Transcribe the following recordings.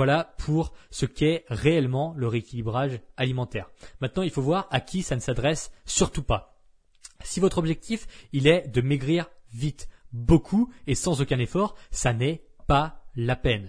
Voilà pour ce qu'est réellement le rééquilibrage alimentaire. Maintenant, il faut voir à qui ça ne s'adresse surtout pas. Si votre objectif, il est de maigrir vite, beaucoup et sans aucun effort, ça n'est pas la peine.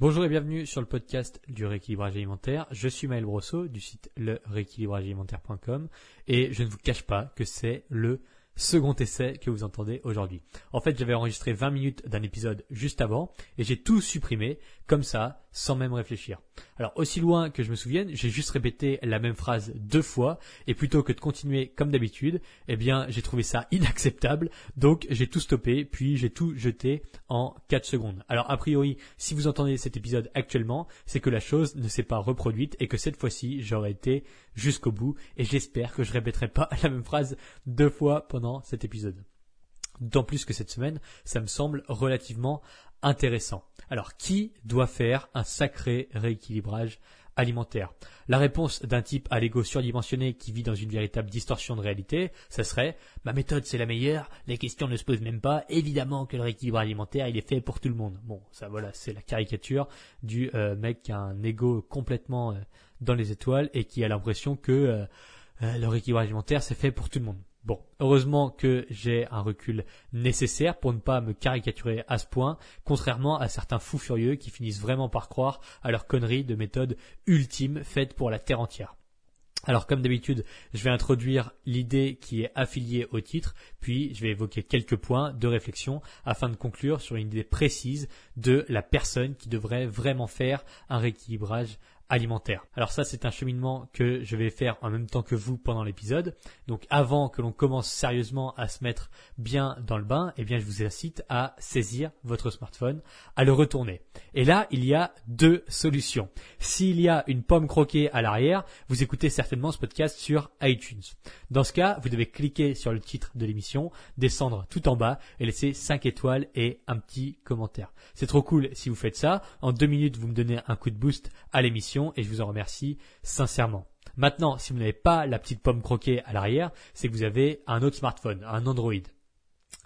Bonjour et bienvenue sur le podcast du rééquilibrage alimentaire. Je suis Maël Brosseau du site le alimentaire.com et je ne vous cache pas que c'est le second essai que vous entendez aujourd'hui. En fait, j'avais enregistré 20 minutes d'un épisode juste avant et j'ai tout supprimé comme ça, sans même réfléchir. Alors, aussi loin que je me souvienne, j'ai juste répété la même phrase deux fois et plutôt que de continuer comme d'habitude, eh bien, j'ai trouvé ça inacceptable. Donc, j'ai tout stoppé puis j'ai tout jeté en 4 secondes. Alors, a priori, si vous entendez cet épisode actuellement, c'est que la chose ne s'est pas reproduite et que cette fois-ci, j'aurais été jusqu'au bout et j'espère que je répéterai pas la même phrase deux fois pendant cet épisode. D'autant plus que cette semaine, ça me semble relativement intéressant. Alors, qui doit faire un sacré rééquilibrage alimentaire? La réponse d'un type à l'ego surdimensionné qui vit dans une véritable distorsion de réalité, ça serait ma méthode c'est la meilleure, les questions ne se posent même pas, évidemment que le rééquilibrage alimentaire il est fait pour tout le monde. Bon, ça voilà, c'est la caricature du euh, mec qui a un ego complètement euh, dans les étoiles et qui a l'impression que euh, le rééquilibrage alimentaire c'est fait pour tout le monde. Bon, heureusement que j'ai un recul nécessaire pour ne pas me caricaturer à ce point, contrairement à certains fous furieux qui finissent vraiment par croire à leur connerie de méthode ultime faite pour la Terre entière. Alors comme d'habitude, je vais introduire l'idée qui est affiliée au titre, puis je vais évoquer quelques points de réflexion afin de conclure sur une idée précise de la personne qui devrait vraiment faire un rééquilibrage alimentaire. Alors ça, c'est un cheminement que je vais faire en même temps que vous pendant l'épisode. Donc avant que l'on commence sérieusement à se mettre bien dans le bain, eh bien, je vous incite à saisir votre smartphone, à le retourner. Et là, il y a deux solutions. S'il y a une pomme croquée à l'arrière, vous écoutez certainement ce podcast sur iTunes. Dans ce cas, vous devez cliquer sur le titre de l'émission, descendre tout en bas et laisser 5 étoiles et un petit commentaire. C'est trop cool si vous faites ça. En deux minutes, vous me donnez un coup de boost à l'émission et je vous en remercie sincèrement. Maintenant, si vous n'avez pas la petite pomme croquée à l'arrière, c'est que vous avez un autre smartphone, un Android.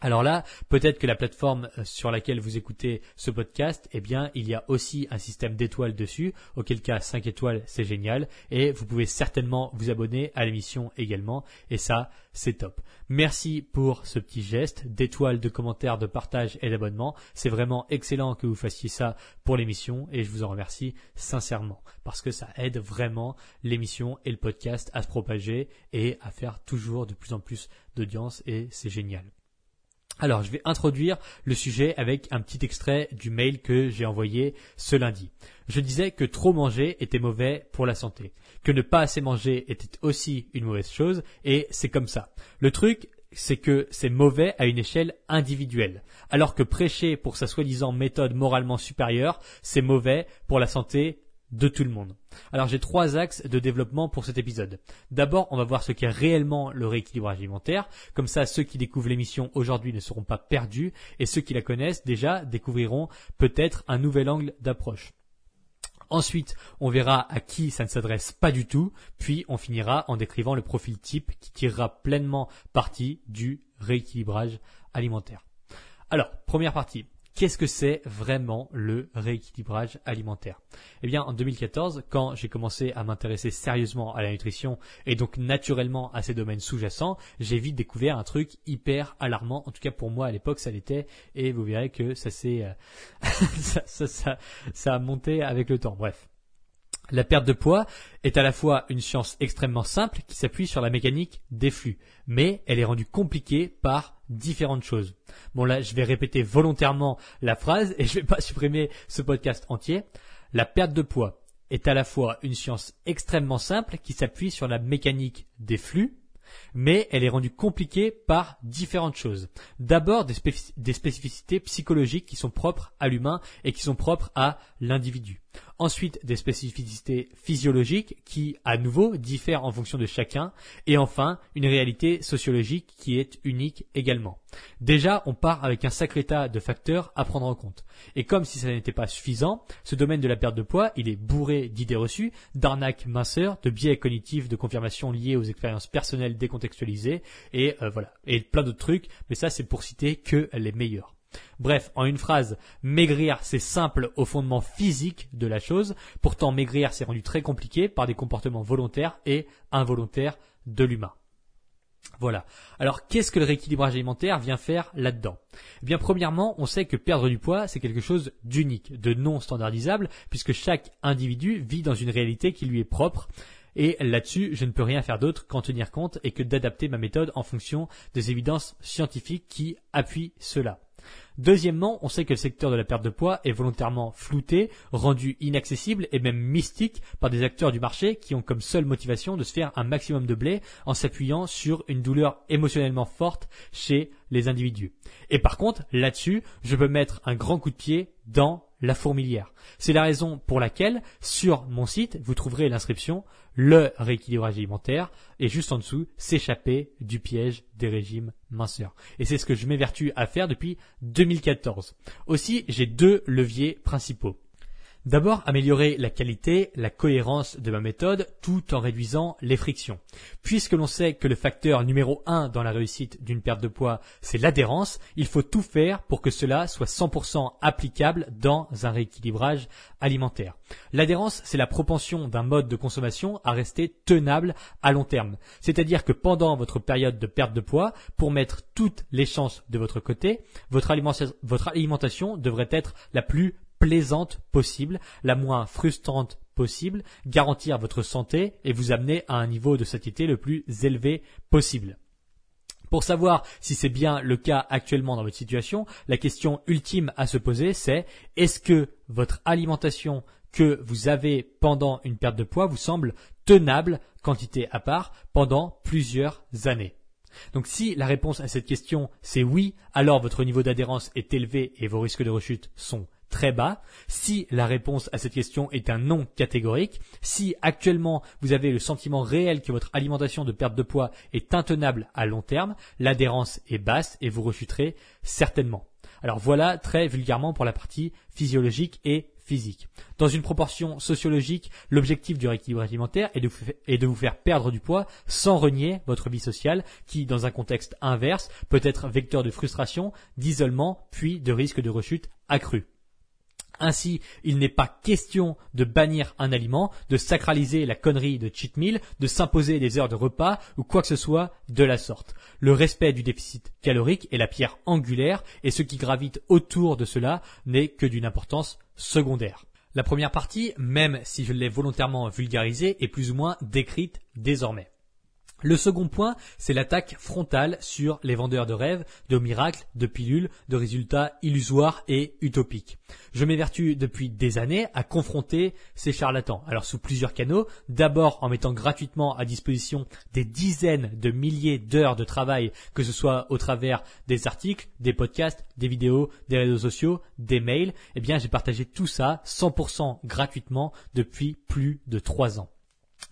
Alors là, peut-être que la plateforme euh, sur laquelle vous écoutez ce podcast, eh bien, il y a aussi un système d'étoiles dessus, auquel cas 5 étoiles, c'est génial, et vous pouvez certainement vous abonner à l'émission également, et ça, c'est top. Merci pour ce petit geste d'étoiles, de commentaires, de partage et d'abonnement. C'est vraiment excellent que vous fassiez ça pour l'émission, et je vous en remercie sincèrement, parce que ça aide vraiment l'émission et le podcast à se propager et à faire toujours de plus en plus d'audience, et c'est génial. Alors, je vais introduire le sujet avec un petit extrait du mail que j'ai envoyé ce lundi. Je disais que trop manger était mauvais pour la santé, que ne pas assez manger était aussi une mauvaise chose, et c'est comme ça. Le truc, c'est que c'est mauvais à une échelle individuelle, alors que prêcher pour sa soi-disant méthode moralement supérieure, c'est mauvais pour la santé de tout le monde. Alors j'ai trois axes de développement pour cet épisode. D'abord, on va voir ce qu'est réellement le rééquilibrage alimentaire. Comme ça, ceux qui découvrent l'émission aujourd'hui ne seront pas perdus et ceux qui la connaissent déjà découvriront peut-être un nouvel angle d'approche. Ensuite, on verra à qui ça ne s'adresse pas du tout, puis on finira en décrivant le profil type qui tirera pleinement parti du rééquilibrage alimentaire. Alors, première partie, Qu'est-ce que c'est vraiment le rééquilibrage alimentaire? Eh bien, en 2014, quand j'ai commencé à m'intéresser sérieusement à la nutrition et donc naturellement à ces domaines sous-jacents, j'ai vite découvert un truc hyper alarmant. En tout cas, pour moi à l'époque, ça l'était, et vous verrez que ça s'est, euh, ça, ça, ça a monté avec le temps. Bref. La perte de poids est à la fois une science extrêmement simple qui s'appuie sur la mécanique des flux, mais elle est rendue compliquée par différentes choses. Bon là, je vais répéter volontairement la phrase et je ne vais pas supprimer ce podcast entier. La perte de poids est à la fois une science extrêmement simple qui s'appuie sur la mécanique des flux, mais elle est rendue compliquée par différentes choses. D'abord des, des spécificités psychologiques qui sont propres à l'humain et qui sont propres à l'individu. Ensuite, des spécificités physiologiques qui, à nouveau, diffèrent en fonction de chacun. Et enfin, une réalité sociologique qui est unique également. Déjà, on part avec un sacré tas de facteurs à prendre en compte. Et comme si ça n'était pas suffisant, ce domaine de la perte de poids, il est bourré d'idées reçues, d'arnaques minceurs, de biais cognitifs, de confirmations liées aux expériences personnelles décontextualisées, et euh, voilà, et plein d'autres trucs. Mais ça, c'est pour citer que les meilleurs. Bref, en une phrase, maigrir c'est simple au fondement physique de la chose, pourtant maigrir c'est rendu très compliqué par des comportements volontaires et involontaires de l'humain. Voilà. Alors, qu'est-ce que le rééquilibrage alimentaire vient faire là-dedans? Eh bien, premièrement, on sait que perdre du poids, c'est quelque chose d'unique, de non standardisable, puisque chaque individu vit dans une réalité qui lui est propre. Et là-dessus, je ne peux rien faire d'autre qu'en tenir compte et que d'adapter ma méthode en fonction des évidences scientifiques qui appuient cela. Deuxièmement, on sait que le secteur de la perte de poids est volontairement flouté, rendu inaccessible et même mystique par des acteurs du marché qui ont comme seule motivation de se faire un maximum de blé en s'appuyant sur une douleur émotionnellement forte chez les individus. Et par contre, là-dessus, je peux mettre un grand coup de pied dans la fourmilière. C'est la raison pour laquelle, sur mon site, vous trouverez l'inscription le rééquilibrage alimentaire et juste en dessous, s'échapper du piège des régimes minceurs. Et c'est ce que je m'évertue à faire depuis 2014. Aussi, j'ai deux leviers principaux. D'abord, améliorer la qualité, la cohérence de ma méthode tout en réduisant les frictions. Puisque l'on sait que le facteur numéro un dans la réussite d'une perte de poids, c'est l'adhérence, il faut tout faire pour que cela soit 100% applicable dans un rééquilibrage alimentaire. L'adhérence, c'est la propension d'un mode de consommation à rester tenable à long terme. C'est-à-dire que pendant votre période de perte de poids, pour mettre toutes les chances de votre côté, votre alimentation devrait être la plus plaisante possible, la moins frustrante possible, garantir votre santé et vous amener à un niveau de satiété le plus élevé possible. Pour savoir si c'est bien le cas actuellement dans votre situation, la question ultime à se poser c'est est-ce que votre alimentation que vous avez pendant une perte de poids vous semble tenable, quantité à part, pendant plusieurs années? Donc si la réponse à cette question c'est oui, alors votre niveau d'adhérence est élevé et vos risques de rechute sont très bas. Si la réponse à cette question est un non catégorique, si actuellement vous avez le sentiment réel que votre alimentation de perte de poids est intenable à long terme, l'adhérence est basse et vous rechuterez certainement. Alors voilà très vulgairement pour la partie physiologique et physique. Dans une proportion sociologique, l'objectif du rééquilibrage alimentaire est de, est de, vous faire perdre du poids sans renier votre vie sociale qui, dans un contexte inverse, peut être vecteur de frustration, d'isolement, puis de risque de rechute accrue. Ainsi, il n'est pas question de bannir un aliment, de sacraliser la connerie de cheat meal, de s'imposer des heures de repas ou quoi que ce soit de la sorte. Le respect du déficit calorique est la pierre angulaire et ce qui gravite autour de cela n'est que d'une importance secondaire. La première partie, même si je l'ai volontairement vulgarisée, est plus ou moins décrite désormais. Le second point, c'est l'attaque frontale sur les vendeurs de rêves, de miracles, de pilules, de résultats illusoires et utopiques. Je m'évertue depuis des années à confronter ces charlatans. Alors sous plusieurs canaux, d'abord en mettant gratuitement à disposition des dizaines de milliers d'heures de travail, que ce soit au travers des articles, des podcasts, des vidéos, des réseaux sociaux, des mails, eh bien j'ai partagé tout ça 100% gratuitement depuis plus de trois ans.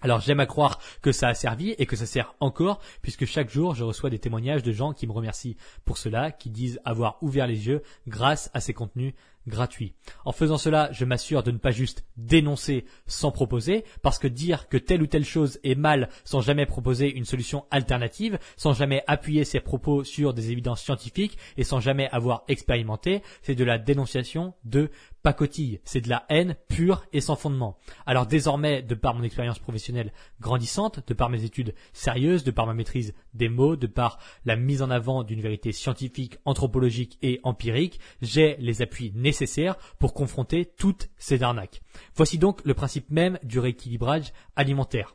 Alors j'aime à croire que ça a servi et que ça sert encore, puisque chaque jour je reçois des témoignages de gens qui me remercient pour cela, qui disent avoir ouvert les yeux grâce à ces contenus gratuit. En faisant cela, je m'assure de ne pas juste dénoncer sans proposer, parce que dire que telle ou telle chose est mal sans jamais proposer une solution alternative, sans jamais appuyer ses propos sur des évidences scientifiques et sans jamais avoir expérimenté, c'est de la dénonciation de pacotille, c'est de la haine pure et sans fondement. Alors désormais, de par mon expérience professionnelle grandissante, de par mes études sérieuses, de par ma maîtrise des mots, de par la mise en avant d'une vérité scientifique, anthropologique et empirique, j'ai les appuis nécessaires nécessaires pour confronter toutes ces arnaques. Voici donc le principe même du rééquilibrage alimentaire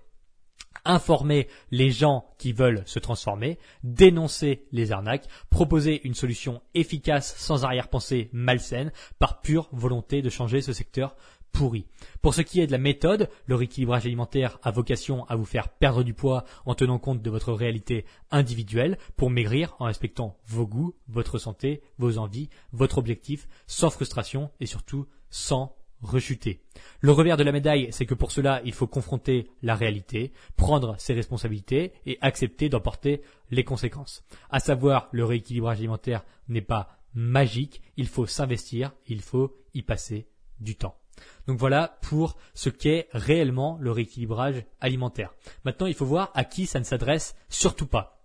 informer les gens qui veulent se transformer, dénoncer les arnaques, proposer une solution efficace sans arrière-pensée malsaine par pure volonté de changer ce secteur pourri. Pour ce qui est de la méthode, le rééquilibrage alimentaire a vocation à vous faire perdre du poids en tenant compte de votre réalité individuelle pour maigrir en respectant vos goûts, votre santé, vos envies, votre objectif, sans frustration et surtout sans rechuter. Le revers de la médaille, c'est que pour cela, il faut confronter la réalité, prendre ses responsabilités et accepter d'en porter les conséquences. À savoir, le rééquilibrage alimentaire n'est pas magique, il faut s'investir, il faut y passer du temps. Donc voilà pour ce qu'est réellement le rééquilibrage alimentaire. Maintenant, il faut voir à qui ça ne s'adresse surtout pas.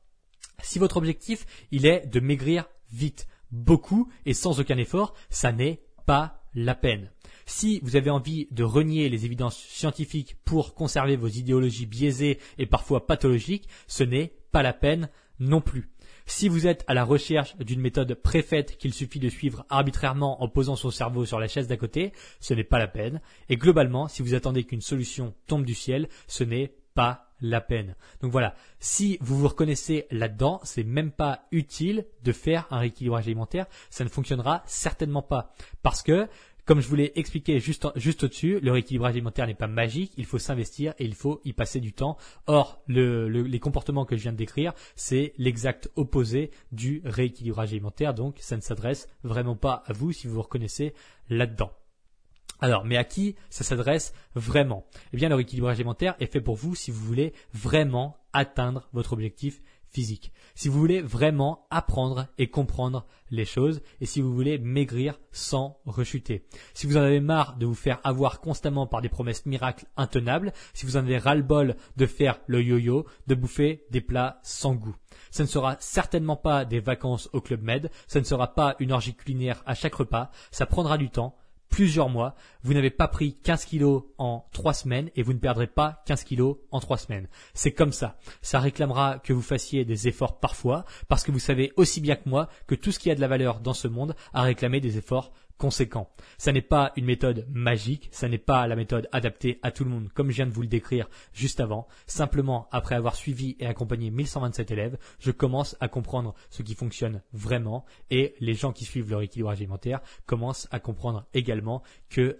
Si votre objectif, il est de maigrir vite, beaucoup et sans aucun effort, ça n'est pas la peine. Si vous avez envie de renier les évidences scientifiques pour conserver vos idéologies biaisées et parfois pathologiques, ce n'est pas la peine non plus. Si vous êtes à la recherche d'une méthode préfaite qu'il suffit de suivre arbitrairement en posant son cerveau sur la chaise d'à côté, ce n'est pas la peine. Et globalement, si vous attendez qu'une solution tombe du ciel, ce n'est pas la peine. Donc voilà, si vous vous reconnaissez là-dedans, c'est même pas utile de faire un rééquilibrage alimentaire, ça ne fonctionnera certainement pas. Parce que comme je vous l'ai expliqué juste, juste au-dessus, le rééquilibrage alimentaire n'est pas magique, il faut s'investir et il faut y passer du temps. Or, les comportements que je viens de décrire, c'est l'exact opposé du rééquilibrage alimentaire, donc ça ne s'adresse vraiment pas à vous si vous vous reconnaissez là-dedans. Alors, mais à qui ça s'adresse vraiment? Eh bien, le rééquilibrage alimentaire est fait pour vous si vous voulez vraiment atteindre votre objectif physique. Si vous voulez vraiment apprendre et comprendre les choses et si vous voulez maigrir sans rechuter. Si vous en avez marre de vous faire avoir constamment par des promesses miracles intenables, si vous en avez ras-le-bol de faire le yo-yo, de bouffer des plats sans goût. Ce ne sera certainement pas des vacances au Club Med, ce ne sera pas une orgie culinaire à chaque repas, ça prendra du temps, plusieurs mois, vous n'avez pas pris 15 kilos en 3 semaines et vous ne perdrez pas 15 kilos en 3 semaines. C'est comme ça. Ça réclamera que vous fassiez des efforts parfois parce que vous savez aussi bien que moi que tout ce qui a de la valeur dans ce monde a réclamé des efforts conséquent. Ça n'est pas une méthode magique, ça n'est pas la méthode adaptée à tout le monde comme je viens de vous le décrire juste avant. Simplement, après avoir suivi et accompagné 1127 élèves, je commence à comprendre ce qui fonctionne vraiment et les gens qui suivent leur équilibrage alimentaire commencent à comprendre également que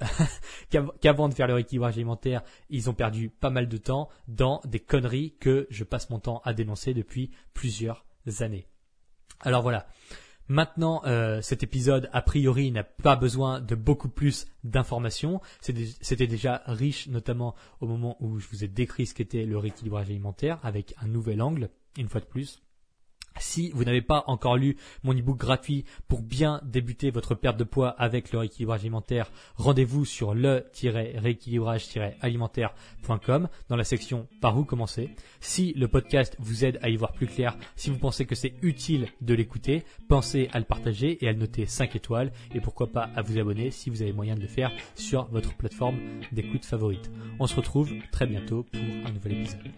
qu'avant de faire leur équilibrage alimentaire, ils ont perdu pas mal de temps dans des conneries que je passe mon temps à dénoncer depuis plusieurs années. Alors voilà. Maintenant, euh, cet épisode, a priori, n'a pas besoin de beaucoup plus d'informations. C'était déjà riche, notamment au moment où je vous ai décrit ce qu'était le rééquilibrage alimentaire, avec un nouvel angle, une fois de plus. Si vous n'avez pas encore lu mon ebook gratuit pour bien débuter votre perte de poids avec le rééquilibrage alimentaire, rendez-vous sur le-rééquilibrage-alimentaire.com dans la section par où commencer. Si le podcast vous aide à y voir plus clair, si vous pensez que c'est utile de l'écouter, pensez à le partager et à le noter 5 étoiles et pourquoi pas à vous abonner si vous avez moyen de le faire sur votre plateforme d'écoute favorite. On se retrouve très bientôt pour un nouvel épisode.